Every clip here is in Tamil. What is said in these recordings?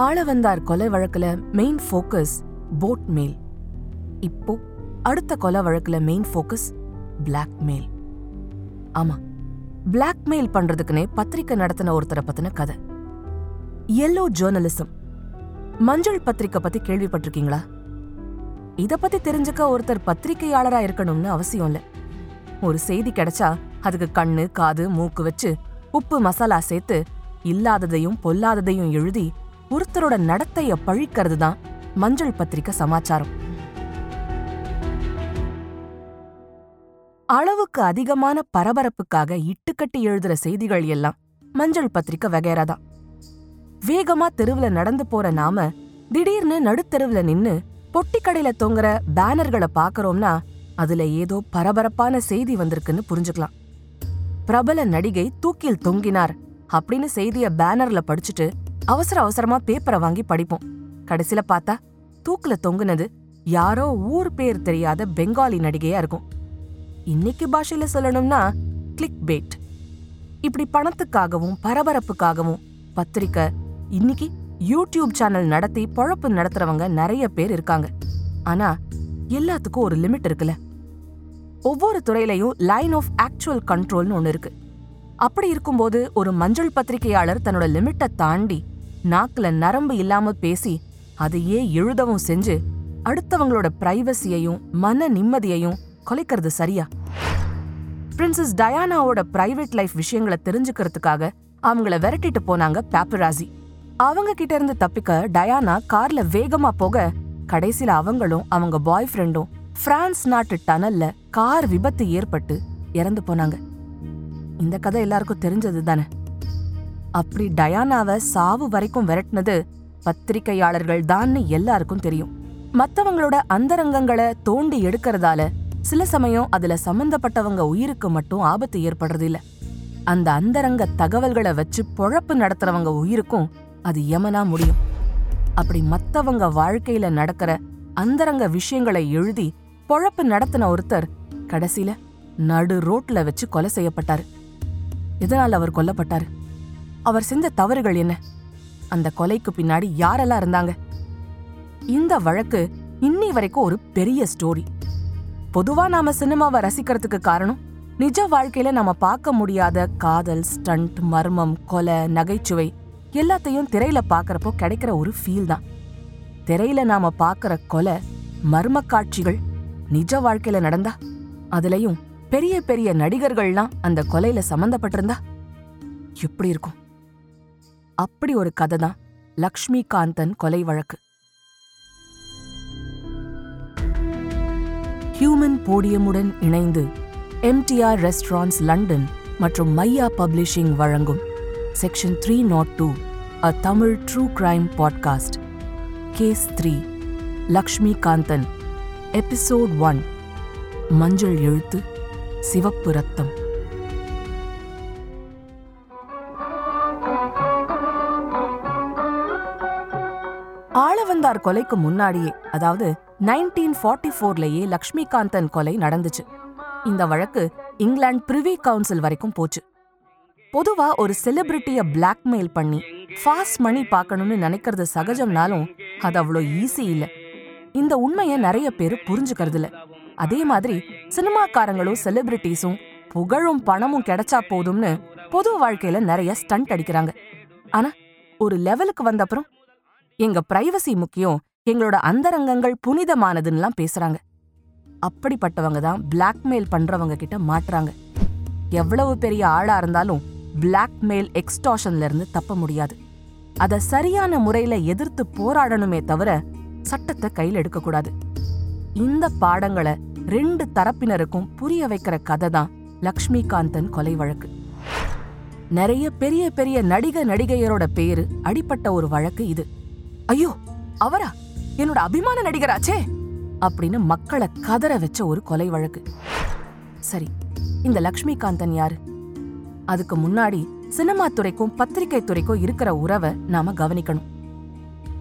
ஆளவந்தார் கொலை வழக்குல மெயின் ஃபோக்கஸ் போட் மேல் இப்போ அடுத்த கொலை வழக்குல மெயின் ஃபோக்கஸ் பிளாக்மெயில் ஆமா பிளாக்மெயில் மெயில் பத்திரிக்கை நடத்தின ஒருத்தரை பத்தின கதை. எல்லோ ஜேர்னலிசம் மஞ்சள் பத்திரிக்கை பத்தி கேள்விப்பட்டிருக்கீங்களா? இத பத்தி தெரிஞ்சுக்க ஒருத்தர் பத்திரிகையாளரா இருக்கணும்னு அவசியம் இல்லை. ஒரு செய்தி கிடைச்சா அதுக்கு கண்ணு காது மூக்கு வச்சு உப்பு மசாலா சேர்த்து இல்லாததையும் பொல்லாததையும் எழுதி ஒருத்தரோட நடத்தைய பழிக்கிறது தான் மஞ்சள் பத்திரிக்கை சமாச்சாரம். அளவுக்கு அதிகமான பரபரப்புக்காக இட்டுக்கட்டி எழுதுற செய்திகள் எல்லாம் மஞ்சள் பத்திரிக்கை வகைரா தான் வேகமா தெருவுல நடந்து போற நாம திடீர்னு நடுத்தெருவுல நின்னு பொட்டிக்கடையில தொங்குற பேனர்களை பாக்குறோம்னா அதுல ஏதோ பரபரப்பான செய்தி வந்திருக்குன்னு புரிஞ்சுக்கலாம். பிரபல நடிகை தூக்கில் தொங்கினார் அப்படின்னு செய்திய பேனர்ல படிச்சுட்டு அவசர அவசரமா பேப்பரை வாங்கி படிப்போம். கடைசில பார்த்தா தூக்குல தொங்குனது யாரோ ஊர் பேர் தெரியாத பெங்காலி நடிகையா இருக்கும். இன்னைக்கு பாஷையில சொல்லணும்னா கிளிக் பேட் இப்படி பணத்துக்காகவும் பரபரப்புக்காகவும் பத்திரிக்கை இன்னைக்கு யூடியூப் சேனல் நடத்தி பொழப்பு நடத்துறவங்க நிறைய பேர் இருக்காங்க. ஆனா எல்லாத்துக்கும் ஒரு லிமிட் இருக்குல்ல. ஒவ்வொரு துறையிலையும் லைன் ஆஃப் ஆக்சுவல் கண்ட்ரோல்னு ஒன்று இருக்கு. அப்படி இருக்கும்போது ஒரு மஞ்சள் பத்திரிகையாளர் தன்னோட லிமிட்டை தாண்டி நாக்குல நரம்பு இல்லாம பேசி அதையே எழுதவும் செஞ்சு அடுத்தவங்களோட பிரைவசியையும் மன நிம்மதியையும் கொலைக்கிறது சரியா? பிரின்சஸ் டயானாவோட பிரைவேட் லைஃப் விஷயங்களை தெரிஞ்சுக்கிறதுக்காக அவங்கள விரட்டிட்டு போனாங்க பேப்பராசி அவங்க கிட்ட இருந்து தப்பிக்க டயானா கார்ல வேகமா போக கடைசியில அவங்களும் அவங்க பாய் ஃப்ரெண்டும் பிரான்ஸ் நாட்டு டனல்ல கார் விபத்து ஏற்பட்டு இறந்து போனாங்க. இந்த கதை எல்லாருக்கும் தெரிஞ்சது தானே அப்படி டயானாவை சாவு வரைக்கும் விரட்டினது பத்திரிகையாளர்கள் தான்னு எல்லாருக்கும் தெரியும். மத்தவங்களோட அந்தரங்கங்களை தோண்டி எடுக்கிறதால சில சமயம் அதுல சம்பந்தப்பட்டவங்க உயிருக்கு மட்டும் ஆபத்து ஏற்படுறது இல்ல அந்த அந்தரங்க தகவல்களை வச்சு பொழப்பு நடத்துறவங்க உயிருக்கும் அது யமனா முடியும். அப்படி மத்தவங்க வாழ்க்கையில நடக்கிற அந்தரங்க விஷயங்களை எழுதி பொழப்பு நடத்தின ஒருத்தர் கடைசியில நடு ரோட்ல வச்சு கொலை செய்யப்பட்டாரு. இதனால் அவர் கொல்லப்பட்டாரு. அவர் செஞ்ச தவறுகள் என்ன? அந்த கொலைக்கு பின்னாடி யாரெல்லாம் இருந்தாங்க? இந்த வழக்கு இன்னி வரைக்கும் ஒரு பெரிய ஸ்டோரி பொதுவா நாம சினிமாவை ரசிக்கிறதுக்கு காரணம் நிஜ வாழ்க்கையில நாம பார்க்க முடியாத காதல் ஸ்டண்ட் மர்மம் கொலை நகைச்சுவை எல்லாத்தையும் திரையில பாக்குறப்போ கிடைக்கிற ஒரு ஃபீல் தான். திரையில நாம பாக்குற கொலை மர்ம காட்சிகள் நிஜ வாழ்க்கையில நடந்தா அதுலயும் பெரிய பெரிய நடிகர்கள்லாம் அந்த கொலையில சம்மந்தப்பட்டிருந்தா எப்படி இருக்கும்? அப்படி ஒரு கதை தான் லக்ஷ்மி காந்தன் கொலை வழக்கு. ஹியூமன் போடியமுடன் இணைந்து எம்டிஆர் ரெஸ்டாரண்ட்ஸ் லண்டன் மற்றும் மையா பப்ளிஷிங் வழங்கும் section three not two a Tamil true crime podcast. Case three Lakshmi Kanthan episode one மஞ்சள் எழுத்து சிவப்பு ரத்தம். ஆளவந்தார் கொலைக்கு முன்னாடியே அதாவது நைன்டீன் ஃபார்ட்டி ஃபோர்லயே லக்ஷ்மிகாந்தன் கொலை நடந்துச்சு. இந்த வழக்கு இங்கிலாந்து பிரிவி கவுன்சில் வரைக்கும் போச்சு. பொதுவா ஒரு செலிபிரிட்டிய பிளாக்மெயில் பண்ணி ஃபாஸ்ட் மணி பார்க்கணும்னு நினைக்கிறது சகஜம்னாலும் அது அவ்வளோ ஈஸி இல்லை. இந்த உண்மையை நிறைய பேர் புரிஞ்சுக்கிறது இல்ல அதே மாதிரி சினிமாக்காரங்களும் செலிபிரிட்டிஸும் புகழும் பணமும் கிடைச்சா போதும்னு பொது வாழ்க்கையில நிறைய ஸ்டண்ட் அடிக்கிறாங்க. ஆனா ஒரு லெவலுக்கு வந்தப்புறம் எங்க பிரைவசி முக்கியம் எங்களோட அந்தரங்கங்கள் புனிதமானதுன்னுலாம் பேசுறாங்க. அப்படிப்பட்டவங்க தான் பிளாக்மெயில் பண்றவங்க கிட்ட மாட்டுறாங்க. எவ்வளவு பெரிய ஆளா இருந்தாலும் பிளாக்மெயில் எக்ஸ்டாஷன்ல இருந்து தப்ப முடியாது. அதை சரியான முறையில எதிர்த்து போராடணுமே தவிர சட்டத்தை கையில் எடுக்கக்கூடாது இந்த பாடங்களை ரெண்டு தரப்பினருக்கும் புரிய வைக்கிற கதை தான் லக்ஷ்மிகாந்தன் கொலை வழக்கு. நிறைய பெரிய பெரிய நடிக நடிகையரோட பேரு அடிப்பட்ட ஒரு வழக்கு இது. ஐயோ அவரா? என்னோட அபிமான நடிகராச்சே! அப்படின்னு மக்களை கதற வச்ச ஒரு கொலை வழக்கு. சரி இந்த லக்ஷ்மிகாந்தன் யாரு? அதுக்கு முன்னாடி சினிமா துறைக்கும் பத்திரிகை துறைக்கும் இருக்கிற உறவை நாம கவனிக்கணும்.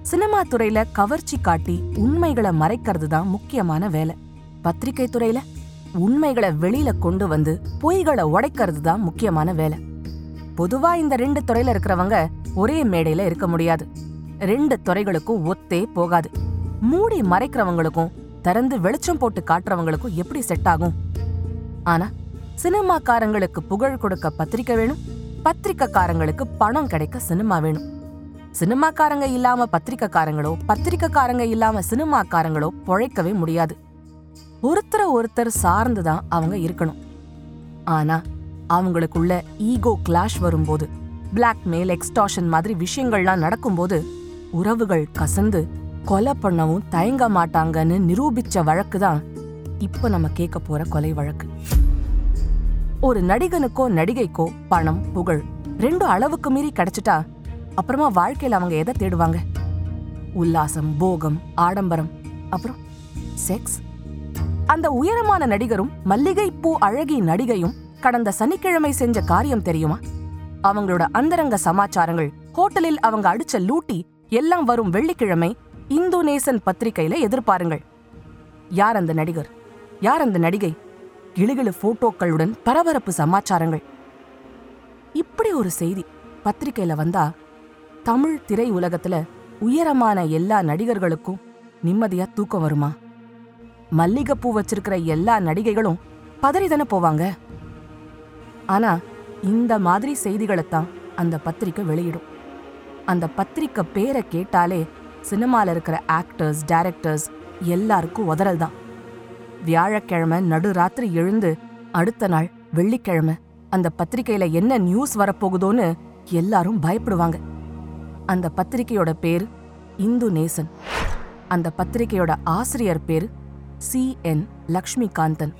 சினிமா துறையில கவர்ச்சி காட்டி உண்மைகளை மறைக்கிறது தான் முக்கியமான வேலை. பத்திரிகை துறையில உண்மைகளை வெளியில கொண்டு வந்து பொய்களை உடைக்கிறது தான் முக்கியமான வேலை. பொதுவா இந்த ரெண்டு துறையில இருக்கிறவங்க ஒரே மேடையில இருக்க முடியாது. ரெண்டு துறைகளுக்கும் ஒத்தே போகாது. மூடி மறைக்கிறவங்களுக்கும் திறந்து வெளிச்சம் போட்டு காட்டுறவங்களுக்கும் எப்படி செட் ஆகும்? ஆனா சினிமாக்காரங்களுக்கு புகழ் கொடுக்க பத்திரிக்கை வேணும் பத்திரிக்கைக்காரங்களுக்கு பணம் கிடைக்க சினிமா வேணும். சினிமாக்காரங்க இல்லாம பத்திரிக்கைக்காரங்களோ பத்திரிக்கைக்காரங்க இல்லாம சினிமாக்காரங்களோ பொழைக்கவே முடியாது. ஒருத்தர ஒருத்தர் சார்ந்துதான் அவங்க இருக்கணும். ஆனா அவங்களுக்குள்ள ஈகோ கிளாஷ் வரும்போது பிளாக்மெயில் எக்ஸ்டாஷன் மாதிரி விஷயங்கள்லாம் நடக்கும்போது உறவுகள் கசந்து கொலை பண்ணவும் தயங்க மாட்டாங்கன்னு நிரூபிச்ச வழக்கு தான் இப்ப நம்ம கேட்க போற கொலை வழக்கு. ஒரு நடிகனுக்கோ நடிகைக்கோ பணம் புகழ் ரெண்டும் அளவுக்கு மீறி கிடைச்சிட்டா அப்புறமா வாழ்க்கையில அவங்க எதை தேடுவாங்க? உல்லாசம் போகம் ஆடம்பரம் அப்புறம் செக்ஸ் அந்த உயரமான நடிகரும் மல்லிகை பூ அழகி நடிகையும் கடந்த சனிக்கிழமை செஞ்ச காரியம் தெரியுமா? அவங்களோட அந்தரங்க சமாச்சாரங்கள் ஹோட்டலில் அவங்க அடிச்ச லூட்டி எல்லாம் வரும் வெள்ளிக்கிழமை இந்தோனேசன் பத்திரிகையில எதிர்பாருங்கள். யார் அந்த நடிகர்? யார் அந்த நடிகை? கிளுகிளு போட்டோக்களுடன் பரபரப்பு சமாச்சாரங்கள். இப்படி ஒரு செய்தி பத்திரிகையில வந்தா தமிழ் திரை உலகத்துல உயரமான எல்லா நடிகர்களுக்கும் நிம்மதியா தூக்கம் வருமா? மல்லிகைப்பூ வச்சிருக்கிற எல்லா நடிகைகளும் பதறிதானே போவாங்க? ஆனா இந்த மாதிரி செய்திகளைத்தான் அந்த பத்திரிக்கை வெளியிடும். அந்த பத்திரிக்கை பேரை கேட்டாலே சினிமாவில் இருக்கிற ஆக்டர்ஸ் டைரக்டர்ஸ் எல்லாருக்கும் உதறல் தான். வியாழக்கிழமை நடுராத்திரி எழுந்து அடுத்த நாள் வெள்ளிக்கிழமை அந்த பத்திரிக்கையில் என்ன நியூஸ் வரப்போகுதோன்னு எல்லாரும் பயப்படுவாங்க. அந்த பத்திரிக்கையோட பேர் இந்து நேசன் அந்த பத்திரிகையோட ஆசிரியர் பேர் சி என் லக்ஷ்மிகாந்தன்.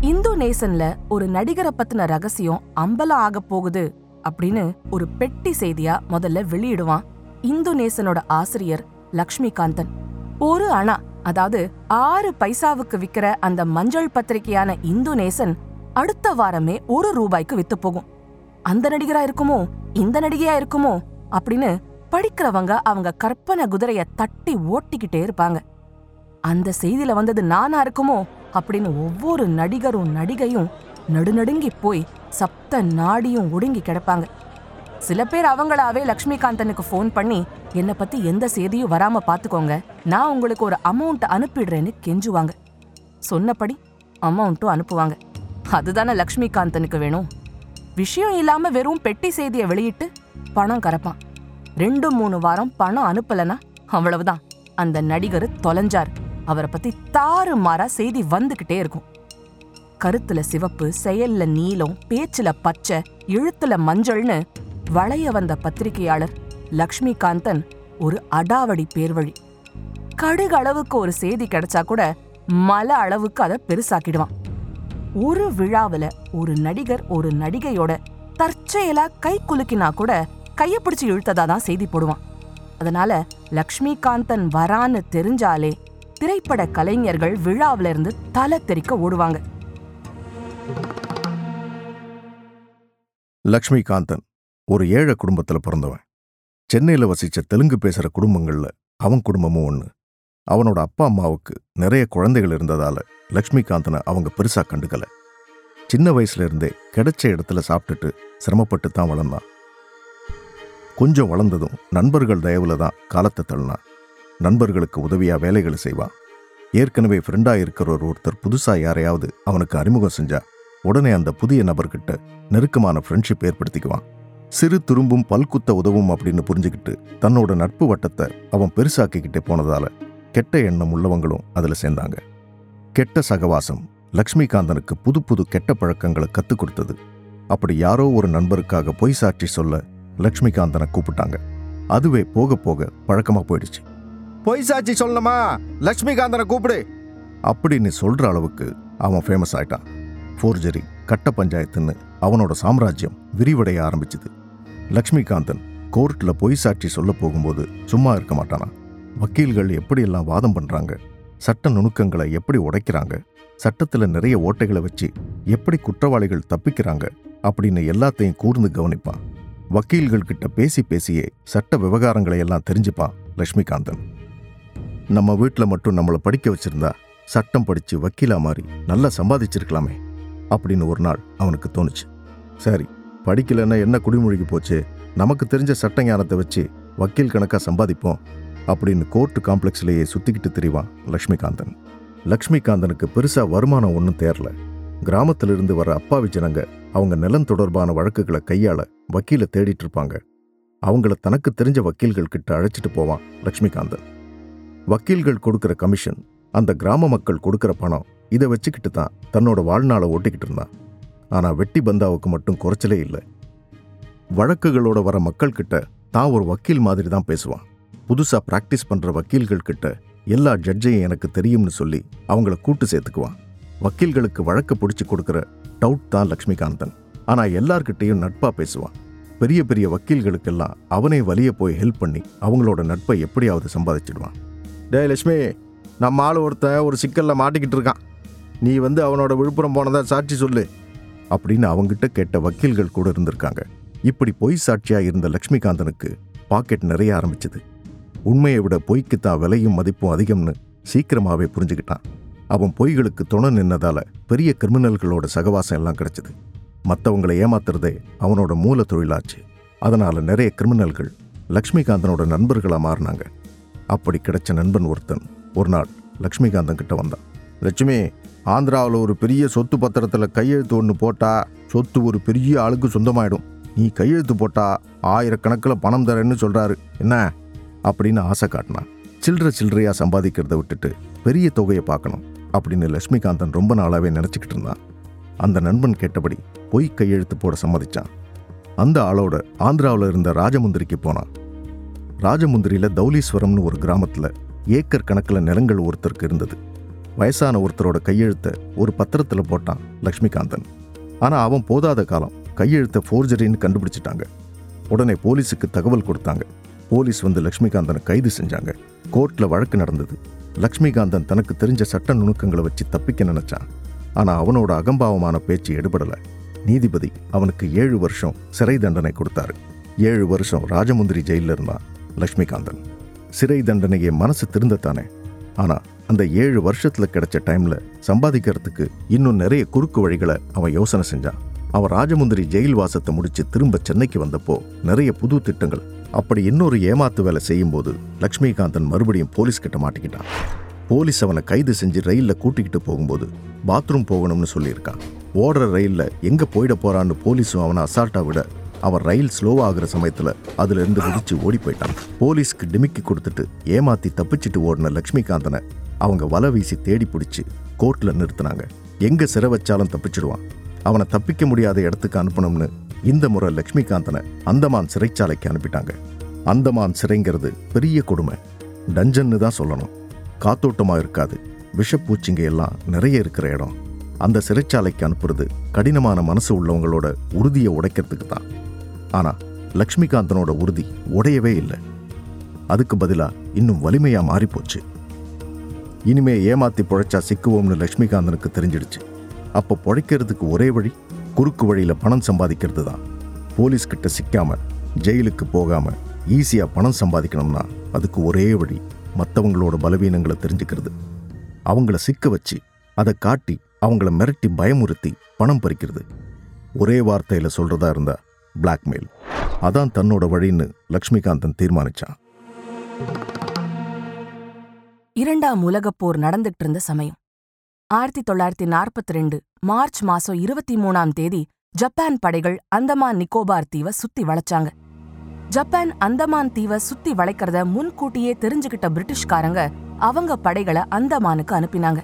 இந்து நேசன்ல ஒரு நடிகரை பத்தின ரகசியம் அம்பலம் ஆகப் போகுது அப்படின்னு ஒரு பெட்டி செய்தியா முதல்ல வெளியிடுவான் இந்துநேசனோட ஆசிரியர் லக்ஷ்மிகாந்தன். ஒரு அணா அதாவது ஆறு பைசாவுக்கு விக்கிற அந்த மஞ்சள் பத்திரிகையான இந்துநேசன் அடுத்த வாரமே ஒரு ரூபாய்க்கு வித்து போகும். அந்த நடிகரா இருக்குமோ இந்த நடிகையா இருக்குமோ அப்படின்னு படிக்கிறவங்க அவங்க கற்பனை குதிரைய தட்டி ஓட்டிக்கிட்டே இருப்பாங்க. அந்த செய்தியில வந்தது நானா இருக்குமோ அப்படின்னு ஒவ்வொரு நடிகரும் நடிகையும் நடுநடுங்கி போய் சப்த நாடியும் ஒடுங்கி கிடப்பாங்க. சில பேர் அவங்களாவே லக்ஷ்மிகாந்தனுக்கு ஃபோன் பண்ணி என்னை பத்தி எந்த செய்தியும் வராம பாத்துக்கோங்க. நான் உங்களுக்கு ஒரு அமௌண்ட் அனுப்பிடுறேன்னு கெஞ்சுவாங்க. சொன்னபடி அமௌண்ட்டும் அனுப்புவாங்க. அதுதானே லக்ஷ்மிகாந்தனுக்கு வேணும். விஷயம் இல்லாம வெறும் பெட்டி செய்தியை வெளியிட்டு பணம் கறப்பான். ரெண்டு மூணு வாரம் பணம் அனுப்பலனா அவ்வளவுதான். அந்த நடிகர் தொலைஞ்சார். அவரை பத்தி தாறுமாறா செய்தி வந்துகிட்டே இருக்கும். கருத்துல சிவப்பு செயல்ல நீலம் பேச்சுல பச்சை எழுத்துல மஞ்சள்னு வளைய வந்த பத்திரிகையாளர் லக்ஷ்மிகாந்தன் ஒரு அடாவடி பேர்வழி. கடுகு அளவுக்கு ஒரு செய்தி கிடைச்சா கூட மல அளவுக்கு அதை பெருசாக்கிடுவான். ஒரு விழாவுல ஒரு நடிகர் ஒரு நடிகையோட தற்செயலா கை குலுக்கினா கூட கையை பிடிச்சி இழுத்ததா தான் செய்தி போடுவான். அதனால லக்ஷ்மிகாந்தன் வரான்னு தெரிஞ்சாலே திரைப்பட கலைஞர்கள் விழாவில இருந்து தலை தெறிக்க ஓடுவாங்க. லக்ஷ்மிகாந்தன் ஒரு ஏழை குடும்பத்துல பிறந்தவன். சென்னையில வசிச்ச தெலுங்கு பேசுற குடும்பங்கள்ல அவன் குடும்பமும் ஒன்று அவனோட அப்பா அம்மாவுக்கு நிறைய குழந்தைகள் இருந்ததால லக்ஷ்மிகாந்தனை அவங்க பெருசா கண்டுக்கல. சின்ன வயசுல இருந்தே கிடைச்ச இடத்துல சாப்பிட்டுட்டு சிரமப்பட்டு தான் வளர்ந்தான். கொஞ்சம் வளர்ந்ததும் நண்பர்கள் தயவுல தான் காலத்தை தள்ளினான். நண்பர்களுக்கு உதவியா வேலைகளை செய்வான். ஏற்கனவே ஃப்ரெண்டா இருக்கிறவர் ஒருத்தர் புதுசா யாரையாவது அவனுக்கு அறிமுகம் செஞ்சா உடனே அந்த புதிய நபர்கிட்ட நெருக்கமான ஃப்ரெண்ட்ஷிப் ஏற்படுத்திக்குவான். சிறு துரும்பும் பல்குத்த உதவும் அப்படின்னு புரிஞ்சுக்கிட்டு தன்னோட நட்பு வட்டத்தை அவன் பெருசாக்கிக்கிட்டே போனதால கெட்ட எண்ணம் உள்ளவங்களும் அதுல சேர்ந்தாங்க. கெட்ட சகவாசம் லக்ஷ்மிகாந்தனுக்கு புது புது கெட்ட பழக்கங்களை கத்துக் கொடுத்தது. அப்படி யாரோ ஒரு நண்பருக்காக பொய் சாட்சி சொல்ல லக்ஷ்மிகாந்தனை கூப்பிட்டாங்க. அதுவே போக போக பழக்கமா போயிடுச்சு. பொய் சாட்சி சொல்லணுமா? லட்சுமிகாந்தனை கூப்பிடு. அப்படின்னு சொல்ற அளவுக்கு அவன் ஃபேமஸ் ஆயிட்டான். ஃபோர்ஜரி கட்ட பஞ்சாயத்துன்னு அவனோட சாம்ராஜ்யம் விரிவடைய ஆரம்பிச்சுது. லக்ஷ்மிகாந்தன் கோர்ட்டில் பொய் சாட்சி சொல்ல போகும்போது சும்மா இருக்க மாட்டானா? வக்கீல்கள் எப்படியெல்லாம் வாதம் பண்ணுறாங்க சட்ட நுணுக்கங்களை எப்படி உடைக்கிறாங்க? சட்டத்தில் நிறைய ஓட்டைகளை வச்சு எப்படி குற்றவாளிகள் தப்பிக்கிறாங்க? அப்படின்னு எல்லாத்தையும் கூர்ந்து கவனிப்பான். வக்கீல்கள் கிட்ட பேசி பேசியே சட்ட விவகாரங்களை எல்லாம் தெரிஞ்சுப்பான் லக்ஷ்மிகாந்தன். நம்ம வீட்டில் மட்டும் நம்மளை படிக்க வச்சிருந்தா சட்டம் படித்து வக்கீலா மாறி நல்லா சம்பாதிச்சிருக்கலாமே. அப்படின்னு ஒரு நாள் அவனுக்கு தோணுச்சு. சரி படிக்கலைன்னா என்ன குடிமொழிக்கு போச்சு? நமக்கு தெரிஞ்ச சட்ட ஞானத்தை வச்சு வக்கீல் கணக்கா சம்பாதிப்போம் அப்படின்னு கோர்ட்டு காம்ப்ளெக்ஸ்லேயே சுற்றிக்கிட்டு திரிவான் லக்ஷ்மிகாந்தன். லக்ஷ்மிகாந்தனுக்கு பெருசா வருமானம் ஒன்றும் தேரல கிராமத்திலிருந்து வர அப்பாவி ஜனங்க அவங்க நிலம் தொடர்பான வழக்குகளை கையாள வக்கீலை தேடிட்டு இருப்பாங்க. அவங்கள தனக்கு தெரிஞ்ச வக்கீல்கள் கிட்ட அழைச்சிட்டு போவான் லக்ஷ்மிகாந்தன். வக்கீல்கள் கொடுக்குற கமிஷன் அந்த கிராம மக்கள் கொடுக்குற பணம் இதை வச்சுக்கிட்டு தான் தன்னோட வாழ்நாளை ஓட்டிக்கிட்டு இருந்தான். ஆனா வெட்டி பந்தாவுக்கு மட்டும் குறைச்சலே இல்லை. வழக்குகளோட வர மக்கள்கிட்ட தான் ஒரு வக்கீல் மாதிரி தான் பேசுவான். புதுசாக ப்ராக்டிஸ் பண்ணுற வக்கீல்கள் கிட்ட எல்லா ஜட்ஜையும் எனக்கு தெரியும்னு சொல்லி அவங்கள கூட்டு சேர்த்துக்குவான். வக்கீல்களுக்கு வழக்கு பிடிச்சி கொடுக்குற டவுட் தான் லக்ஷ்மிகாந்தன். ஆனா எல்லார்கிட்டேயும் நட்பா பேசுவான். பெரிய பெரிய வக்கீல்களுக்கெல்லாம் அவனே வலிய போய் ஹெல்ப் பண்ணி அவங்களோட நட்பை எப்படியாவது சம்பாதிச்சிடுவான். டே லட்சுமி நம்ம ஆள் ஒருத்தன் ஒரு சிக்கலில் மாட்டிக்கிட்டு இருக்கான். நீ வந்து அவனோட விழுப்புரம் போனதா சாட்சி சொல்லு அப்படின்னு அவங்கிட்ட கேட்ட வக்கீல்கள் கூட இருந்திருக்காங்க. இப்படி பொய் சாட்சியாக இருந்த லக்ஷ்மிகாந்தனுக்கு பாக்கெட் நிறைய ஆரம்பிச்சது. உண்மையை விட பொய்க்கு தான் விலையும் மதிப்பும் அதிகம்னு சீக்கிரமாகவே புரிஞ்சுக்கிட்டான். அவன் பொய்களுக்கு துணை நின்னதால் பெரிய கிரிமினல்களோட சகவாசம் எல்லாம் கிடச்சிது. மற்றவங்களை ஏமாத்துறதே அவனோட மூல தொழிலாச்சு. அதனால் நிறைய கிரிமினல்கள் லக்ஷ்மிகாந்தனோட நண்பர்களாக மாறினாங்க. அப்படி கிடைச்ச நண்பன் ஒருத்தன் ஒரு நாள் லக்ஷ்மிகாந்தன் கிட்ட வந்தான். லட்சுமி ஆந்திராவில் ஒரு பெரிய சொத்து பத்திரத்தில் கையெழுத்து ஒன்று போட்டால் சொத்து ஒரு பெரிய ஆளுக்கு சொந்தமாயிடும். நீ கையெழுத்து போட்டால் ஆயிரக்கணக்கில் பணம் தரேன்னு சொல்கிறாரு என்ன? அப்படின்னு ஆசை காட்டினான். சில்லற சில்லறையாக சம்பாதிக்கிறத விட்டுட்டு பெரிய தொகையை பார்க்கணும் அப்படின்னு லட்சுமிகாந்தன் ரொம்ப நாளாகவே நினச்சிக்கிட்டு இருந்தான். அந்த நண்பன் கேட்டபடி பொய் கையெழுத்து போட சம்மதிச்சான். அந்த ஆளோட ஆந்திராவில் இருந்த ராஜமுந்திரிக்கு போனான். ராஜமுந்திரியில் தௌலீஸ்வரம்னு ஒரு கிராமத்தில் ஏக்கர் கணக்கில் நிலங்கள் ஒருத்தருக்கு இருந்தது. வயசான ஒருத்தரோட கையெழுத்தை ஒரு பத்திரத்தில் போட்டான் லக்ஷ்மிகாந்தன். ஆனா அவன் போதாத காலம் கையெழுத்தை ஃபோர்ஜரின்னு கண்டுபிடிச்சிட்டாங்க. உடனே போலீஸுக்கு தகவல் கொடுத்தாங்க. போலீஸ் வந்து லக்ஷ்மிகாந்தனை கைது செஞ்சாங்க. கோர்ட்டில் வழக்கு நடந்தது. லக்ஷ்மிகாந்தன் தனக்கு தெரிஞ்ச சட்ட நுணுக்கங்களை வச்சு தப்பிக்க நினச்சான். ஆனா அவனோட அகம்பாவமான பேச்சு எடுபடல. நீதிபதி அவனுக்கு ஏழு வருஷம் சிறை தண்டனை கொடுத்தாரு. ஏழு வருஷம் ராஜமுந்திரி ஜெயிலில் இருந்தான் லக்ஷ்மிகாந்தன். சிறை தண்டனையை மனசு திருந்தத்தானே? ஆனா அந்த ஏழு வருஷத்தில் கிடைச்ச டைமில் சம்பாதிக்கிறதுக்கு இன்னும் நிறைய குறுக்கு வழிகளை அவன் யோசனை செஞ்சான். அவன் ராஜமுந்திரி ஜெயில் வாசத்தை முடிச்சு திரும்ப சென்னைக்கு வந்தப்போ நிறைய புது திட்டங்கள். அப்படி இன்னொரு ஏமாத்து வேலை செய்யும்போது லக்ஷ்மிகாந்தன் மறுபடியும் போலீஸ் கிட்ட மாட்டிக்கிட்டான். போலீஸ் அவனை கைது செஞ்சு ரயிலில் கூட்டிக்கிட்டு போகும்போது பாத்ரூம் போகணும்னு சொல்லியிருக்கான். ஓடுற ரயிலில் எங்கே போயிட போகிறான்னு போலீஸும் அவனை அசால்ட்டாக விட அவன் ரயில் ஸ்லோவாகிற சமயத்தில் அதுலேருந்து குதிச்சு ஓடி போயிட்டான். போலீஸ்க்கு டிமிக்கி கொடுத்துட்டு ஏமாத்தி தப்பிச்சிட்டு ஓடின லக்ஷ்மிகாந்தனை அவங்க வலை வீசி தேடி பிடிச்சி கோர்ட்ல நிறுத்தினாங்க. எங்க சிறை வச்சாலும் தப்பிச்சிடுவான். அவனை தப்பிக்க முடியாத இடத்துக்கு அனுப்பணும்னு இந்த முறை லக்ஷ்மிகாந்தனை அந்தமான் சிறைச்சாலைக்கு அனுப்பிட்டாங்க. அந்தமான் சிறைங்கிறது பெரிய கொடுமை. டஞ்சன்னு தான் சொல்லணும். காத்தோட்டமா இருக்காது. விஷப்பூச்சிங்க எல்லாம் நிறைய இருக்கிற இடம். அந்த சிறைச்சாலைக்கு அனுப்புறது கடினமான மனசு உள்ளவங்களோட உறுதியை உடைக்கிறதுக்கு தான். ஆனா லக்ஷ்மிகாந்தனோட உறுதி உடையவே இல்லை. அதுக்கு பதிலா இன்னும் வலிமையா மாறிப்போச்சு. இனிமே ஏமாத்தி பிழைச்சா சிக்குவோம்னு லக்ஷ்மிகாந்தனுக்கு தெரிஞ்சிடுச்சு. அப்போ பிழைக்கிறதுக்கு ஒரே வழி குறுக்கு வழியில பணம் சம்பாதிக்கிறது தான். போலீஸ் கிட்ட சிக்காம ஜெயிலுக்கு போகாம ஈஸியா பணம் சம்பாதிக்கணும்னா அதுக்கு ஒரே வழி மற்றவங்களோட பலவீனங்களை தெரிஞ்சுக்கிறது. அவங்கள சிக்க வச்சு அதை காட்டி அவங்கள மிரட்டி பயமுறுத்தி பணம் பறிக்கிறது. ஒரே வார்த்தையில சொல்றதா இருந்தா பிளாக்மெயில் அதான் தன்னோட வழின்னு லக்ஷ்மிகாந்தன் தீர்மானிச்சான். இரண்டாம் உலகப் போர் நடந்துட்டு இருந்த சமயம். ஆயிரத்தி தொள்ளாயிரத்தி நாற்பத்தி ரெண்டு மார்ச் மாசம் இருபத்தி மூணாம் தேதி ஜப்பான் படைகள் அந்தமான் நிக்கோபார் தீவை சுத்தி வளைச்சாங்க. ஜப்பான் அந்தமான் தீவை சுத்தி வளைக்கிறத முன்கூட்டியே தெரிஞ்சுக்கிட்ட பிரிட்டிஷ்காரங்க அவங்க படைகளை அந்தமானுக்கு அனுப்பினாங்க.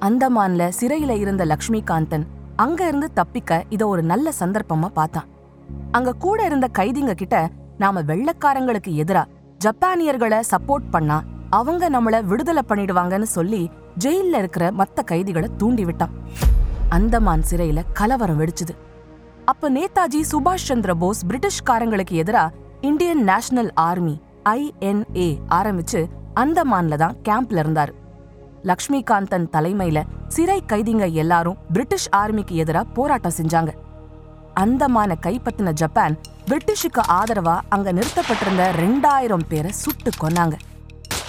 அந்தமான்ல சிறையில இருந்த லக்ஷ்மிகாந்தன் அங்க இருந்து தப்பிக்க இத ஒரு நல்ல சந்தர்ப்பமா பார்த்தான். அங்க கூட இருந்த கைதிங்க கிட்ட நாம வெள்ளக்காரங்களுக்கு எதிரா ஜப்பானியர்களை சப்போர்ட் பண்ணா அவங்க நம்மள விடுதலை பண்ணிடுவாங்கன்னு சொல்லி ஜெயில்ல இருக்கிற மத்த கைதிகளை தூண்டி விட்டான் அந்தமான் சிறையில கலவரம் வெடிச்சுது. அப்ப நேதாஜி சுபாஷ் சந்திர போஸ் பிரிட்டிஷ்காரங்களுக்கு எதிரா இந்தியன் நேஷனல் ஆர்மி ஐஎன்ஏ ஆரம்பிச்சு அந்தமான்ல தான் கேம்ப்ல இருந்தாரு. லக்ஷ்மிகாந்தன் தலைமையில சிறை கைதிங்க எல்லாரும் பிரிட்டிஷ் ஆர்மிக்கு எதிரா போராட்டம் செஞ்சாங்க. அந்தமான கைப்பற்றின ஜப்பான் பிரிட்டிஷுக்கு ஆதரவா அங்க நிறுத்தப்பட்டிருந்த ரெண்டாயிரம் பேரை சுட்டு கொன்னாங்க.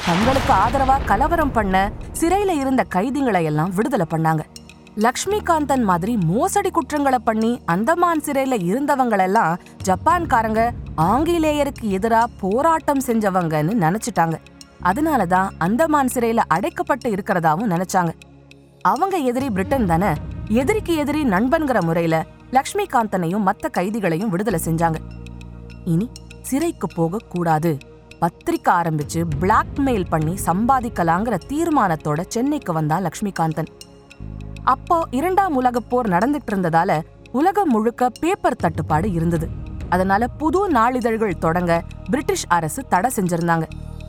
தங்களுக்கு ஆதரவா கலவரம் பண்ண சிறையில இருந்த கைதிகளை எல்லாம் விடுதலை பண்ணாங்க. லக்ஷ்மிகாந்தன் மாதிரி மோசடி குற்றங்களை பண்ணி அந்தமான் சிறையில இருந்தவங்களெல்லாம் ஜப்பான்காரங்க ஆங்கிலேயருக்கு எதிரா போராட்டம் செஞ்சவங்கன்னு நினைச்சிட்டாங்க. அதனாலதான் அந்தமான் சிறையில அடைக்கப்பட்டு இருக்கிறதாவும் நினைச்சாங்க. அவங்க எதிரி பிரிட்டன் தானே எதிரிக்கு எதிரி நண்பன்கிற முறையில லக்ஷ்மிகாந்தனையும் மற்ற கைதிகளையும் விடுதலை செஞ்சாங்க. இனி சிறைக்கு போக கூடாது பத்திரிக்கை ஆரம்பிச்சு பிளாக்மெயில் பண்ணி சம்பாதிக்கலாங்கிற தீர்மானத்தோட சென்னைக்கு வந்தான் லக்ஷ்மிகாந்தன். அப்போ இரண்டாம் உலகப் போர் நடந்துட்டு இருந்ததால உலகம் முழுக்க பேப்பர் தட்டுப்பாடு இருந்தது. அதனால புது நாளிதழ்கள் தொடங்க பிரிட்டிஷ் அரசு தடை செஞ்சிருந்தாங்க.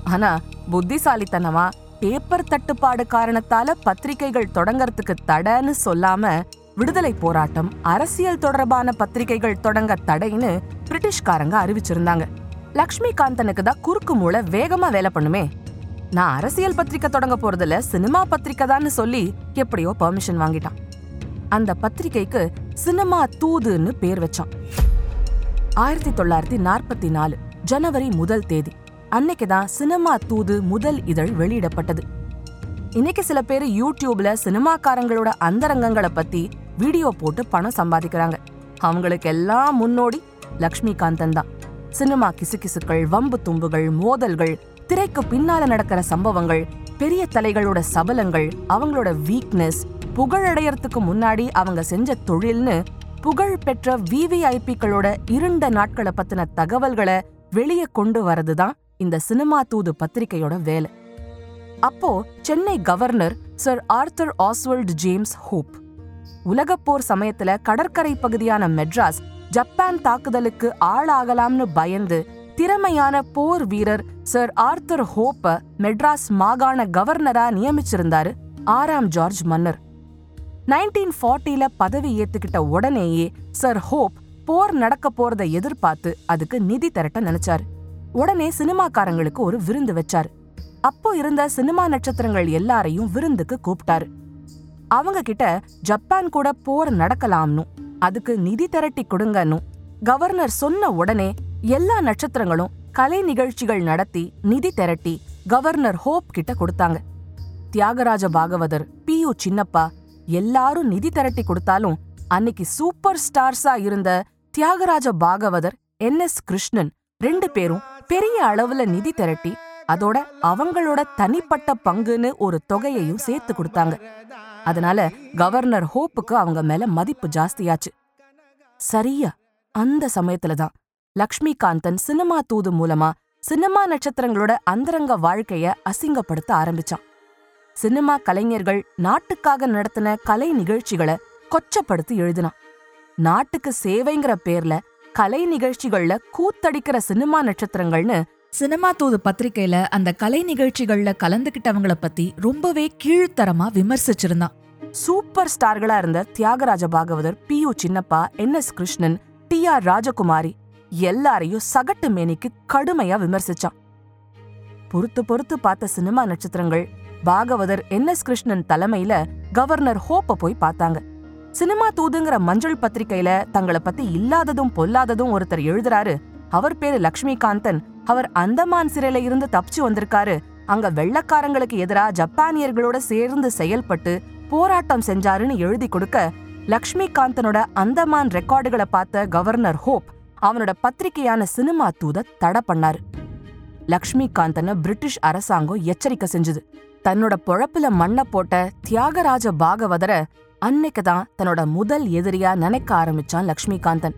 ஆனா புத்திசாலித்தனமா பேப்பர் தட்டுப்பாடு காரணத்தால பத்திரிகைகள் தொடங்கறதுக்கு தடைன்னு சொல்லாம விடுதலை போராட்டம் அரசியல் தொடர்பான பத்திரிகைகள் தொடங்க தடைன்னு பிரிட்டிஷ்காரங்க அறிவிச்சிருந்தாங்க. லக்ஷ்மிகாந்தனுக்கு தான் குறுக்கு மூளை வேகமா வேலை பண்ணுமே. நான் அரசியல் பத்திரிக்கை தொடங்க போறதுல சினிமா பத்திரிக்கை தான் சொல்லி எப்படியோ பெர்மிஷன் வாங்கிட்டான். அந்த பத்திரிக்கைக்கு சினிமா தூதுன்னு பேர் வச்சான். ஆயிரத்தி தொள்ளாயிரத்தி நாற்பத்தி நாலு ஜனவரி முதல் தேதி. அன்னைக்கு தான் சினிமா தூது முதல் இதழ் வெளியிடப்பட்டது. இன்னைக்கு சில பேர் யூடியூப்ல சினிமாக்காரங்களோட அந்தரங்கங்களை பத்தி வீடியோ போட்டு பணம் சம்பாதிக்கிறாங்க. அவங்களுக்கு எல்லாம் முன்னோடி லக்ஷ்மிகாந்தன் தான். சினிமா கிசுகிசுக்கள் வம்பு தும்புகள் மோதல்கள் திரைக்கு பின்னால நடக்கிற சம்பவங்கள் பெரிய தலைகளோட சபலங்கள் அவங்களோட வீக்னஸ் புகழடையறதுக்கு முன்னாடி அவங்க செஞ்ச தொழில்னு புகழ் பெற்ற விவிஐபிக்களோட இருண்ட நாட்களை பத்தின தகவல்களை வெளியே கொண்டு வரதுதான் இந்த சினிமா தூது பத்திரிகையோட வேலை. அப்போ Chennai governor sir Arthur Oswald James Hope உலகப்போர் சமயத்துல கடற்கரை பகுதியான மெட்ராஸ் ஜப்பான் தாக்குதலுக்கு ஆளாகலாம்னு பயந்து திறமையான போர் வீரர் சர் ஆர்த்தர் ஹோப்ப மெட்ராஸ் மாகாண கவர்னரா நியமிச்சிருந்தாரு ஆறாம் ஜார்ஜ் மன்னர். நைன்டீன் ஃபார்ட்டில பதவி ஏத்துக்கிட்ட உடனேயே சர் ஹோப் போர் நடக்க போறத எதிர்பார்த்து அதுக்கு நிதி திரட்ட நினைச்சாரு. உடனே சினிமாக்காரங்களுக்கு ஒரு விருந்து வச்சாரு. அப்போ இருந்த சினிமா நட்சத்திரங்கள் எல்லாரையும் விருந்துக்கு கூப்பிட்டாரு. அவங்க கிட்ட ஜப்பான் கூட போர் நடக்கலாம்னு அதுக்கு நிதி திரட்டி கொடுங்கன்னு கவர்னர் சொன்ன உடனே எல்லா நட்சத்திரங்களும் கலை நிகழ்ச்சிகள் நடத்தி நிதி திரட்டி கவர்னர் ஹோப் கிட்ட கொடுத்தாங்க. தியாகராஜ பாகவதர் பி யு சின்னப்பா எல்லாரும் நிதி திரட்டி கொடுத்தாலும் அன்னைக்கு சூப்பர் ஸ்டார்ஸா இருந்த தியாகராஜ பாகவதர் என் எஸ் கிருஷ்ணன் ரெண்டு பேரும் பெரிய அளவுல நிதி திரட்டி அதோட அவங்களோட தனிப்பட்ட பங்குன்னு ஒரு தொகையையும் சேர்த்து கொடுத்தாங்க. அதனால கவர்னர் ஹோப்புக்கு அவங்க மேல மதிப்பு ஜாஸ்தியாச்சு. சரியா அந்த சமயத்துல தான் லக்ஷ்மிகாந்தன் சினிமா தூது மூலமா சினிமா நட்சத்திரங்களோட அந்தரங்க வாழ்க்கைய அசிங்கப்படுத்த ஆரம்பிச்சான். சினிமா கலைஞர்கள் நாட்டுக்காக நடத்தின கலை நிகழ்ச்சிகளை கொச்சப்படுத்தி எழுதினான். நாட்டுக்கு சேவைங்கிற பேர்ல கலை நிகழ்ச்சிகள்ல கூத்தடிக்கிற சினிமா நட்சத்திரங்கள்னு சினிமா தூது பத்திரிகையில அந்த கலை நிகழ்ச்சிகள்ல கலந்துகிட்டவங்கள பத்தி ரொம்பவே கீழ்த்தரமா விமர்சிச்சிருந்தான். சூப்பர் ஸ்டார்களா இருந்த Thyagaraja Bhagavathar P U Chinnappa N S Krishnan T R Rajakumari எல்லாரையும் சகட்டு மேனிக்கு கடுமையா விமர்சிச்சான். பொறுத்து பொறுத்து பார்த்த சினிமா நட்சத்திரங்கள் பாகவதர் என் எஸ் கிருஷ்ணன் தலைமையில கவர்னர் ஹோப்ப போய் பார்த்தாங்க. சினிமா தூதுங்கிற மஞ்சள் பத்திரிகையில தங்களை பத்தி இல்லாததும் பொல்லாததும் ஒருத்தர் எழுதுறாரு அவர் பேரு லக்ஷ்மிகாந்தன். அவர் அந்தமான் சிறையில இருந்து தப்பிச்சு வந்திருக்காரு. அங்க வெள்ளக்காரங்களுக்கு எதிரா ஜப்பானியர்களோட சேர்ந்து செயல்பட்டு போராட்டம் செஞ்சாருன்னு எழுதி கொடுக்க லக்ஷ்மிகாந்தனோட அந்தமான் ரெக்கார்டுகளை பார்த்த கவர்னர் ஹோப் அவனோட பத்திரிகையான சினிமா தூத தடை பண்ணாரு. லக்ஷ்மிகாந்தனை பிரிட்டிஷ் அரசாங்கம் எச்சரிக்கை செஞ்சது. தன்னோட பொழப்புல மண்ணை போட்ட தியாகராஜ பாகவதர அன்னைக்கு தான் தன்னோட முதல் எதிரியா நினைக்க ஆரம்பிச்சான் லக்ஷ்மிகாந்தன்.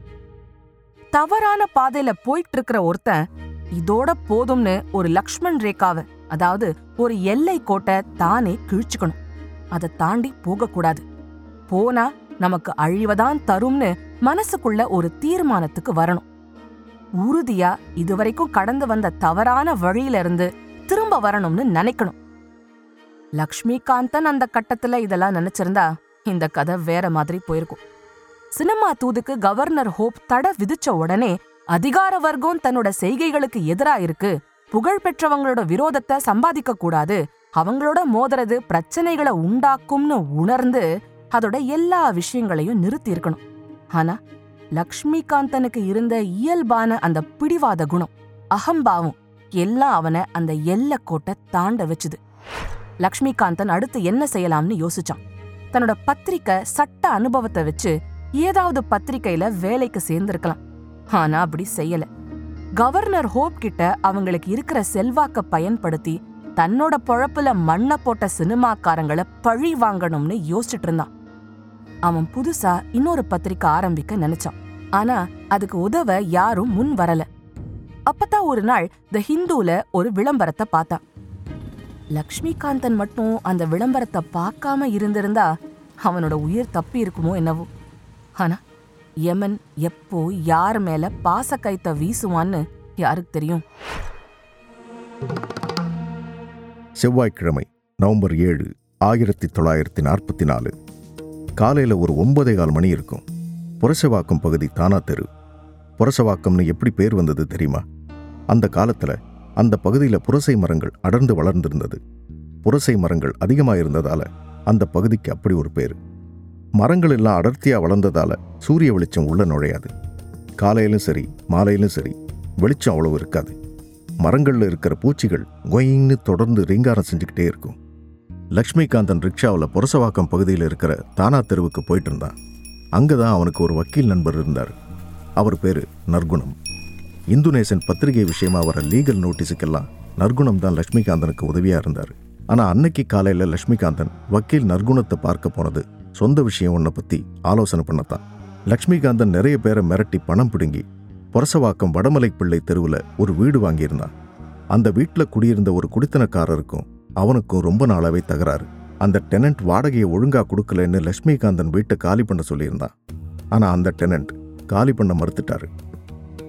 தவறான பாதையில போயிட்டு இருக்கிற ஒருத்தன் இதோட போதும்னு ஒரு லக்ஷ்மண் ரேகாவை அதாவது ஒரு எல்லை கோட்டை தானே கிழிச்சுக்கணும். அதை தாண்டி போகக்கூடாது. போனா நமக்கு அழிவதான் தரும்னு மனசுக்குள்ள ஒரு தீர்மானத்துக்கு வரணும். உறுதியா இதுவரைக்கும் கடந்து வந்த தவறான வழியில இருந்து திரும்ப வரணும்னு நினைக்கணும். லக்ஷ்மிகாந்தன் அந்த கட்டத்துல இதெல்லாம் நினைச்சிருந்தா இந்த கதை வேற மாதிரி போயிருக்கும். சினிமா தூதுக்கு கவர்னர் ஹோப் தட விதிச்ச உடனே அதிகார வர்க்கம் தன்னோட செய்கைகளுக்கு எதிரா இருக்கு. புகழ் பெற்றவங்களோட விரோதத்தை சம்பாதிக்க கூடாது. அவங்களோட மோதுறது பிரச்சனைகளை உண்டாக்கும்னு உணர்ந்து அதோட எல்லா விஷயங்களையும் நிறுத்தி இருக்கணும் ஆனா லக்ஷ்மிகாந்தனுக்கு இருந்த இயல்பான அந்த பிடிவாத குணம் அகம்பாவம் எல்லாம் அவனை அந்த எல்லைக்கோட்டை தாண்ட வச்சுது. லக்ஷ்மிகாந்தன் அடுத்து என்ன செய்யலாம்னு யோசிச்சான். தன்னோட பத்திரிக்கை சட்ட அனுபவத்தை வச்சு ஏதாவது பத்திரிக்கையில வேலைக்கு சேர்ந்திருக்கலாம். ஆனா அப்படி செய்யல. கவர்னர் ஹோப் கிட்ட அவங்களுக்கு இருக்கிற செல்வாக்க பயன்படுத்தி தன்னோட பொழப்புல மண்ணை போட்ட சினிமாக்காரங்கள பழி வாங்கணும்னு யோசிச்சுட்டு இருந்தான். அவன் புதுசா இன்னொரு பத்திரிக்கை ஆரம்பிக்க நினைச்சான். ஆனா அதுக்கு உதவ யாரும் முன் வரல. அப்பதான் ஒரு நாள் த ஹிந்துல ஒரு விளம்பரத்தை பார்த்தான். லக்ஷ்மிகாந்தன் மட்டும் அந்த விளம்பரத்தை பார்க்காம இருந்திருந்தா அவனோட உயிர் தப்பி இருக்குமோ என்னவோ. ஆனா யமன் எப்போ யார் மேல பாச கைத்த வீசுவான்னு யாருக்கு தெரியும்? செவ்வாய்க்கிழமை நவம்பர் ஏழு ஆயிரத்தி தொள்ளாயிரத்தி நாற்பத்தி நாலு காலையில் ஒரு ஒன்பதே கால் மணி இருக்கும். புரசவாக்கம் பகுதி தானா தெரு. புரசவாக்கம்னு எப்படி பேர் வந்தது தெரியுமா? அந்த காலத்தில் அந்த பகுதியில் புரசை மரங்கள் அடர்ந்து வளர்ந்திருந்தது. புரசை மரங்கள் அதிகமாக இருந்ததால அந்த பகுதிக்கு அப்படி ஒரு பேர். மரங்கள் எல்லாம் அடர்த்தியாக வளர்ந்ததால் சூரிய வெளிச்சம் உள்ளே நுழையாது. காலையிலும் சரி மாலையிலும் சரி வெளிச்சம் அவ்வளவு இருக்காது. மரங்களில் இருக்கிற பூச்சிகள் கொயின்னு தொடர்ந்து ரீங்காரம் செஞ்சுக்கிட்டே இருக்கும். லக்ஷ்மிகாந்தன் ரிக்ஷாவில் புரசவாக்கம் பகுதியில் இருக்கிற தானா தெருவுக்கு போயிட்டு இருந்தான். அங்கே தான் அவனுக்கு ஒரு வக்கீல் நண்பர் இருந்தார். அவர் பேர் நற்குணம். இந்துநேசன் பத்திரிகை விஷயமா வர லீகல் நோட்டீஸுக்கெல்லாம் நற்குணம் தான் லக்ஷ்மிகாந்தனுக்கு உதவியாக இருந்தார். ஆனால் அன்னைக்கு காலையில் லக்ஷ்மிகாந்தன் வக்கீல் நற்குணத்தை பார்க்க போனது சொந்த விஷயம் ஒன்றை பற்றி ஆலோசனை பண்ணத்தான். லக்ஷ்மிகாந்தன் நிறைய பேரை மிரட்டி பணம் பிடுங்கி புரசவாக்கம் வடமலை பிள்ளை தெருவில் ஒரு வீடு வாங்கியிருந்தான். அந்த வீட்டில் குடியிருந்த ஒரு குடித்தனக்காரருக்கும் அவனுக்கும் ரொம்ப நாளாவே தகராறு. அந்த டெனண்ட் வாடகையை ஒழுங்கா கொடுக்கலன்னு லக்ஷ்மிகாந்தன் வீட்டை காலி பண்ண சொல்லியிருந்தான். ஆனால் அந்த டெனண்ட் காலி பண்ண மறுத்துட்டாரு.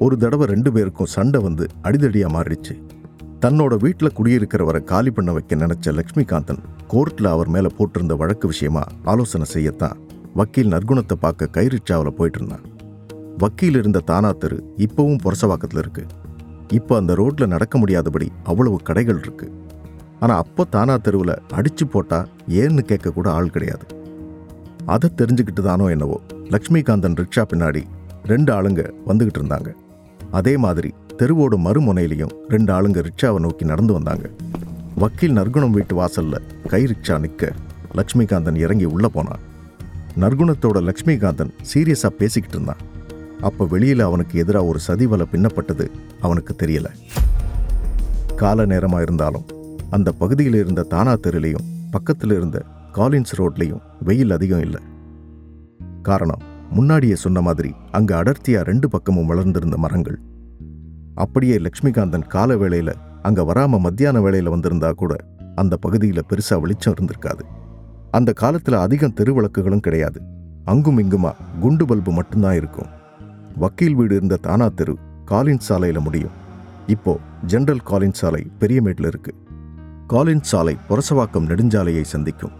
ஒரு தடவை ரெண்டு பேருக்கும் சண்டை வந்து அடிதடியாக மாறிடுச்சு. தன்னோட வீட்டில் குடியிருக்கிறவரை காலி பண்ண வைக்க நினைச்ச லக்ஷ்மிகாந்தன் கோர்ட்டில் அவர் மேலே போட்டிருந்த வழக்கு விஷயமா ஆலோசனை செய்யத்தான் வக்கீல் நற்குணத்தை பார்க்க கைரிச்சாவில் போயிட்டு இருந்தான் வக்கீல் இருந்த தானா தெரு இப்போவும் பொரசவாக்கத்தில் இருக்கு. இப்போ அந்த ரோட்ல நடக்க முடியாதபடி அவ்வளவு கடைகள் இருக்கு. ஆனால் அப்போ தானா தெருவில் அடிச்சு போட்டா ஏன்னு கேட்க கூட ஆள் கிடையாது. அதை தெரிஞ்சுக்கிட்டு தானோ என்னவோ லக்ஷ்மிகாந்தன் ரிக்ஷா பின்னாடி ரெண்டு ஆளுங்க வந்துகிட்டு இருந்தாங்க. அதே மாதிரி தெருவோட மறுமுனையிலையும் ரெண்டு ஆளுங்க ரிக்ஷாவை நோக்கி நடந்து வந்தாங்க. வக்கீல் நற்குணம் வீட்டு வாசல்ல கை ரிக்ஷா நிற்க லக்ஷ்மிகாந்தன் இறங்கி உள்ள போனான். நற்குணத்தோட லக்ஷ்மிகாந்தன் சீரியஸா பேசிக்கிட்டு இருந்தான். அப்ப வெளியில அவனுக்கு எதிராக ஒரு சதிவலை பின்னப்பட்டது அவனுக்கு தெரியல. கால நேரமா இருந்தாலும் அந்த பகுதியில் இருந்த தானா தெருலையும் பக்கத்தில் இருந்த காலின்ஸ் ரோட்லையும் வெயில் அதிகம் இல்லை. காரணம் முன்னாடியே சொன்ன மாதிரி அங்கு அடர்த்தியா ரெண்டு பக்கமும் வளர்ந்திருந்த மரங்கள். அப்படியே லக்ஷ்மிகாந்தன் கால வேளையில அங்க வராம மத்தியான வேளையில வந்திருந்தா கூட அந்த பகுதியில பெருசா வெளிச்சம் இருந்திருக்காது. அந்த காலத்துல அதிகம் தெருவிளக்குகளும் கிடையாது. அங்கும் இங்குமா குண்டு பல்பு மட்டும்தான் இருக்கும். வக்கீல் வீடு இருந்த தானா தெரு காலின் சாலையில முடியும். இப்போ ஜெனரல் காலின் சாலை பெரியமேட்டில் இருக்கு. காலின் சாலை புரசவாக்கம் நெடுஞ்சாலையை சந்திக்கும்.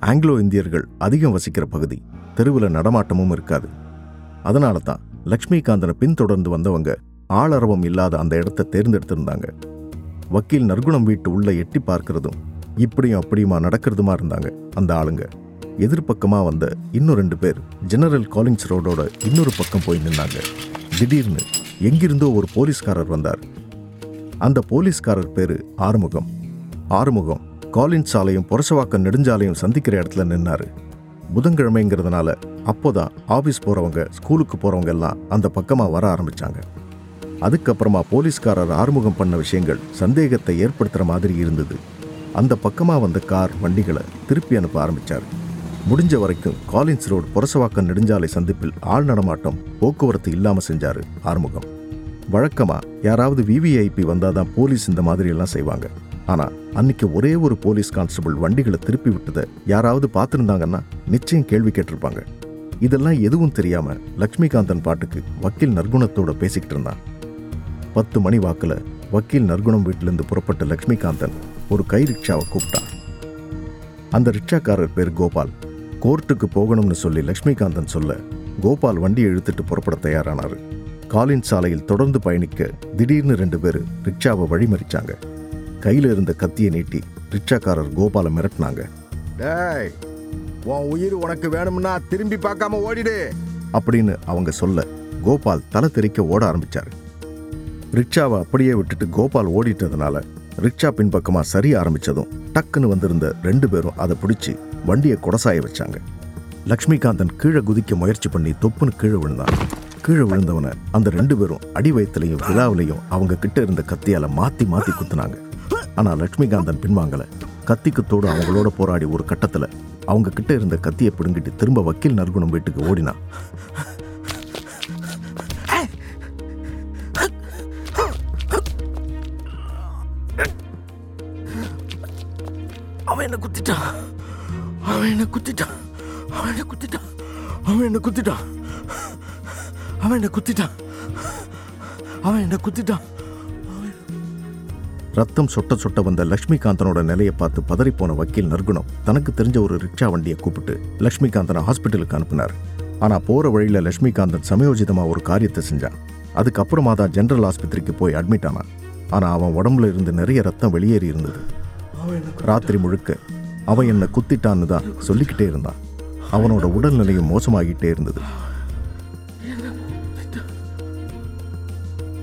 ஆங்கிலோ இந்தியர்கள் அதிகம் வசிக்கிற பகுதி. தெருவில் நடமாட்டமும் இருக்காது. அதனால தான் லக்ஷ்மிகாந்தனை பின்தொடர்ந்து வந்தவங்க ஆளரவம் இல்லாத அந்த இடத்த தேர்ந்தெடுத்திருந்தாங்க. வக்கீல் நற்குணம் வீட்டு உள்ளே எட்டி பார்க்கறதும் இப்படியும் அப்படியுமா நடக்கிறதுமா இருந்தாங்க அந்த ஆளுங்க. எதிர்பக்கமாக வந்த இன்னும் ரெண்டு பேர் ஜெனரல் காலிங்ஸ் ரோடோட இன்னொரு பக்கம் போய் நின்னாங்க. திடீர்னு எங்கிருந்தோ ஒரு போலீஸ்காரர் வந்தார். அந்த போலீஸ்காரர் பேரு ஆறுமுகம். ஆறுமுகம் காலின்ஸ் சாலையும் புரசவாக்கம் நெடுஞ்சாலையும் சந்திக்கிற இடத்துல நின்னாரு. புதன்கிழமைங்கிறதுனால அப்போதான் ஆஃபீஸ் போறவங்க ஸ்கூலுக்கு போறவங்க எல்லாம் அந்த பக்கமாக வர ஆரம்பிச்சாங்க. அதுக்கப்புறமா போலீஸ்காரர் ஆறுமுகம் பண்ண விஷயங்கள் சந்தேகத்தை ஏற்படுத்துற மாதிரி இருந்தது. அந்த பக்கமா வந்த கார் வண்டிகளை திருப்பி அனுப்ப ஆரம்பித்தார் முடிஞ்ச வரைக்கும் காலின்ஸ் ரோடு புரசவாக்கம் நெடுஞ்சாலை சந்திப்பில் ஆள் நடமாட்டம் போக்குவரத்து இல்லாம செஞ்சாரு ஆறுமுகம். வழக்கமா யாராவது விவிஐபி வந்தாதான் போலீஸ் இந்த மாதிரி எல்லாம் செய்வாங்க. ஆனா அன்னைக்கு ஒரே ஒரு போலீஸ் கான்ஸ்டபிள் வண்டிகளை திருப்பி விட்டதை யாராவது பார்த்துருந்தாங்கன்னா நிச்சயம் கேள்வி கேட்டிருப்பாங்க. இதெல்லாம் எதுவும் தெரியாம லக்ஷ்மிகாந்தன் பாட்டுக்கு வக்கீல் நற்குணத்தோடு பேசிக்கிட்டு இருந்தான். பத்து மணி வாக்குல வக்கீல் நற்குணம் வீட்டிலிருந்து புறப்பட்ட லக்ஷ்மிகாந்தன் ஒரு கை ரிக்ஷாவை கூப்பிட்டான். அந்த ரிக்ஷாக்காரர் பேர் கோபால். கோர்ட்டுக்கு போகணும்னு சொல்லி லக்ஷ்மிகாந்தன் சொல்ல கோபால் வண்டி இழுத்துட்டு புறப்பட தயாரானாரு. காலின் சாலையில் தொடர்ந்து பயணிக்க திடீர்னு ரெண்டு பேர் ரிக்ஷாவை வழிமறிச்சாங்க. கையில இருந்த கத்தியை நீட்டி ரிக்ஷாக்காரர் கோபாலை மிரட்டினாங்க. டேய் உன் உயிர் உனக்கு வேணும்னா திரும்பி பார்க்காம ஓடிடு. அப்படின்னு அவங்க சொல்ல கோபால் தலை தெறிக்க ஓட ஆரம்பிச்சாரு. ரிக்ஷாவை அப்படியே விட்டுட்டு கோபால் ஓடிட்டதுனால ரிக்ஷா பின்பக்கமாக சரிய ஆரம்பிச்சதும் டக்குன்னு வந்திருந்த ரெண்டு பேரும் அதை பிடிச்சி வண்டியை கொடசாய வச்சாங்க. லக்ஷ்மிகாந்தன் கீழே குதிக்க முயற்சி பண்ணி தொப்புன்னு கீழே விழுந்தான். கீழே விழுந்தவனை அந்த ரெண்டு பேரும் அடி வயத்துலையும் விழாவிலையும் அவங்க கிட்ட இருந்த கத்தியால் மாற்றி மாற்றி குத்துனாங்க. ஆனால் லக்ஷ்மிகாந்தன் பின்வாங்கலை. கத்திக்குத்தோடு அவங்களோட போராடி ஒரு கட்டத்தில் அவங்க கிட்ட இருந்த கத்தியை பிடுங்கிட்டு திரும்ப வக்கீல் நற்குணம் வீட்டுக்கு ஓடினான். அவன் என்ன குத்திட்டான். அவன் என்ன குத்திட்டான். அவன் என்ன குத்திட்டான். அவன் என்ன குத்திட்டான். அவன் என்ன குத்திட்டான். அவன் என்ன குத்திட்டான். ரத்தம் சொட்ட சொட்ட வந்த லக்ஷ்மிகாந்தனோட நிலையை பார்த்து பதறிப்போன வக்கீல் நற்குணம் தனக்கு தெரிஞ்ச ஒரு ரிக்ஷா வண்டியை கூப்பிட்டு லக்ஷ்மிகாந்தனை ஹாஸ்பிட்டலுக்கு அனுப்பினார். ஆனால் போகிற வழியில் லக்ஷ்மிகாந்தன் சமயோஜிதமாக ஒரு காரியத்தை செஞ்சான். அதுக்கப்புறமா தான் ஜென்ரல் ஆஸ்பத்திரிக்கு போய் அட்மிட் ஆனான். ஆனால் அவன் உடம்புல இருந்து நிறைய ரத்தம் வெளியேறி இருந்தது. ராத்திரி முழுக்க அவன் என்னை குத்திட்டான்னு தான் சொல்லிக்கிட்டே இருந்தான். அவனோட உடல்நிலையும் மோசமாகிட்டே இருந்தது.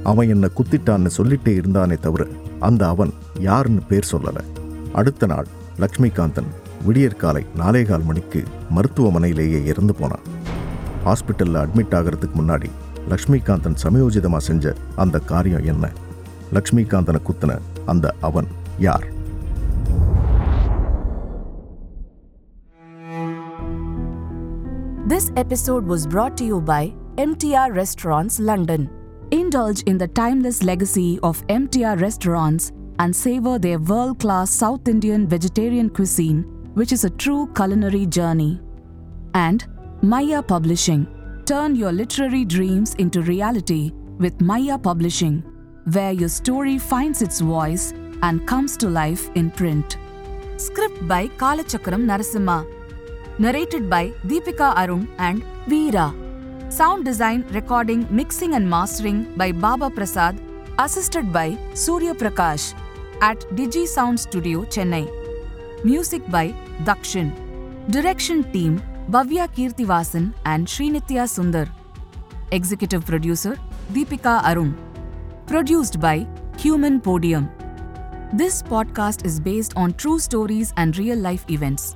அவன் என்னை குத்திட்டான்னு சொல்லிட்டே இருந்தானே தவிர அந்த அவன் யாருன்னு பேர் சொல்லலை. அடுத்த நாள் லக்ஷ்மிகாந்தன் விடியற்காலை நாலேகால் மணிக்கு மருத்துவமனையிலேயே இறந்து போனான். ஹாஸ்பிட்டல்ல அட்மிட் ஆகிறதுக்கு முன்னாடி லக்ஷ்மிகாந்தன் சமயோஜிதமா செஞ்ச அந்த காரியம் என்ன? லக்ஷ்மிகாந்தனை குத்தின அந்த அவன் யார்? This episode was brought to you by MTR Restaurants London. Indulge in the timeless legacy of MTR restaurants and savor their world class South Indian vegetarian cuisine, which is a true culinary journey. And Maya Publishing. Turn your literary dreams into reality with Maya Publishing, where your story finds its voice and comes to life in print. Script by Kalachakram Narasimha. Narrated by Deepika Arun and Veera. Sound design, recording, mixing, and mastering by Baba Prasad, assisted by Surya Prakash at Digi Sound Studio, Chennai. Music by Dakshin. Direction team Bhavya Kirtivasan and Srinitya Sundar. Executive producer Deepika Arun. Produced by Human Podium. This podcast is based on true stories and real life events.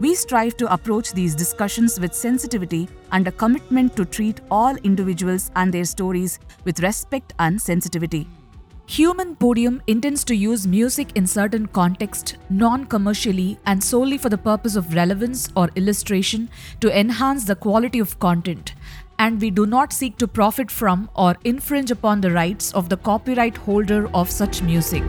We strive to approach these discussions with sensitivity and a commitment to treat all individuals and their stories with respect and sensitivity. Human Podium intends to use music in certain context, non-commercially and solely for the purpose of relevance or illustration to enhance the quality of content. And we do not seek to profit from or infringe upon the rights of the copyright holder of such music.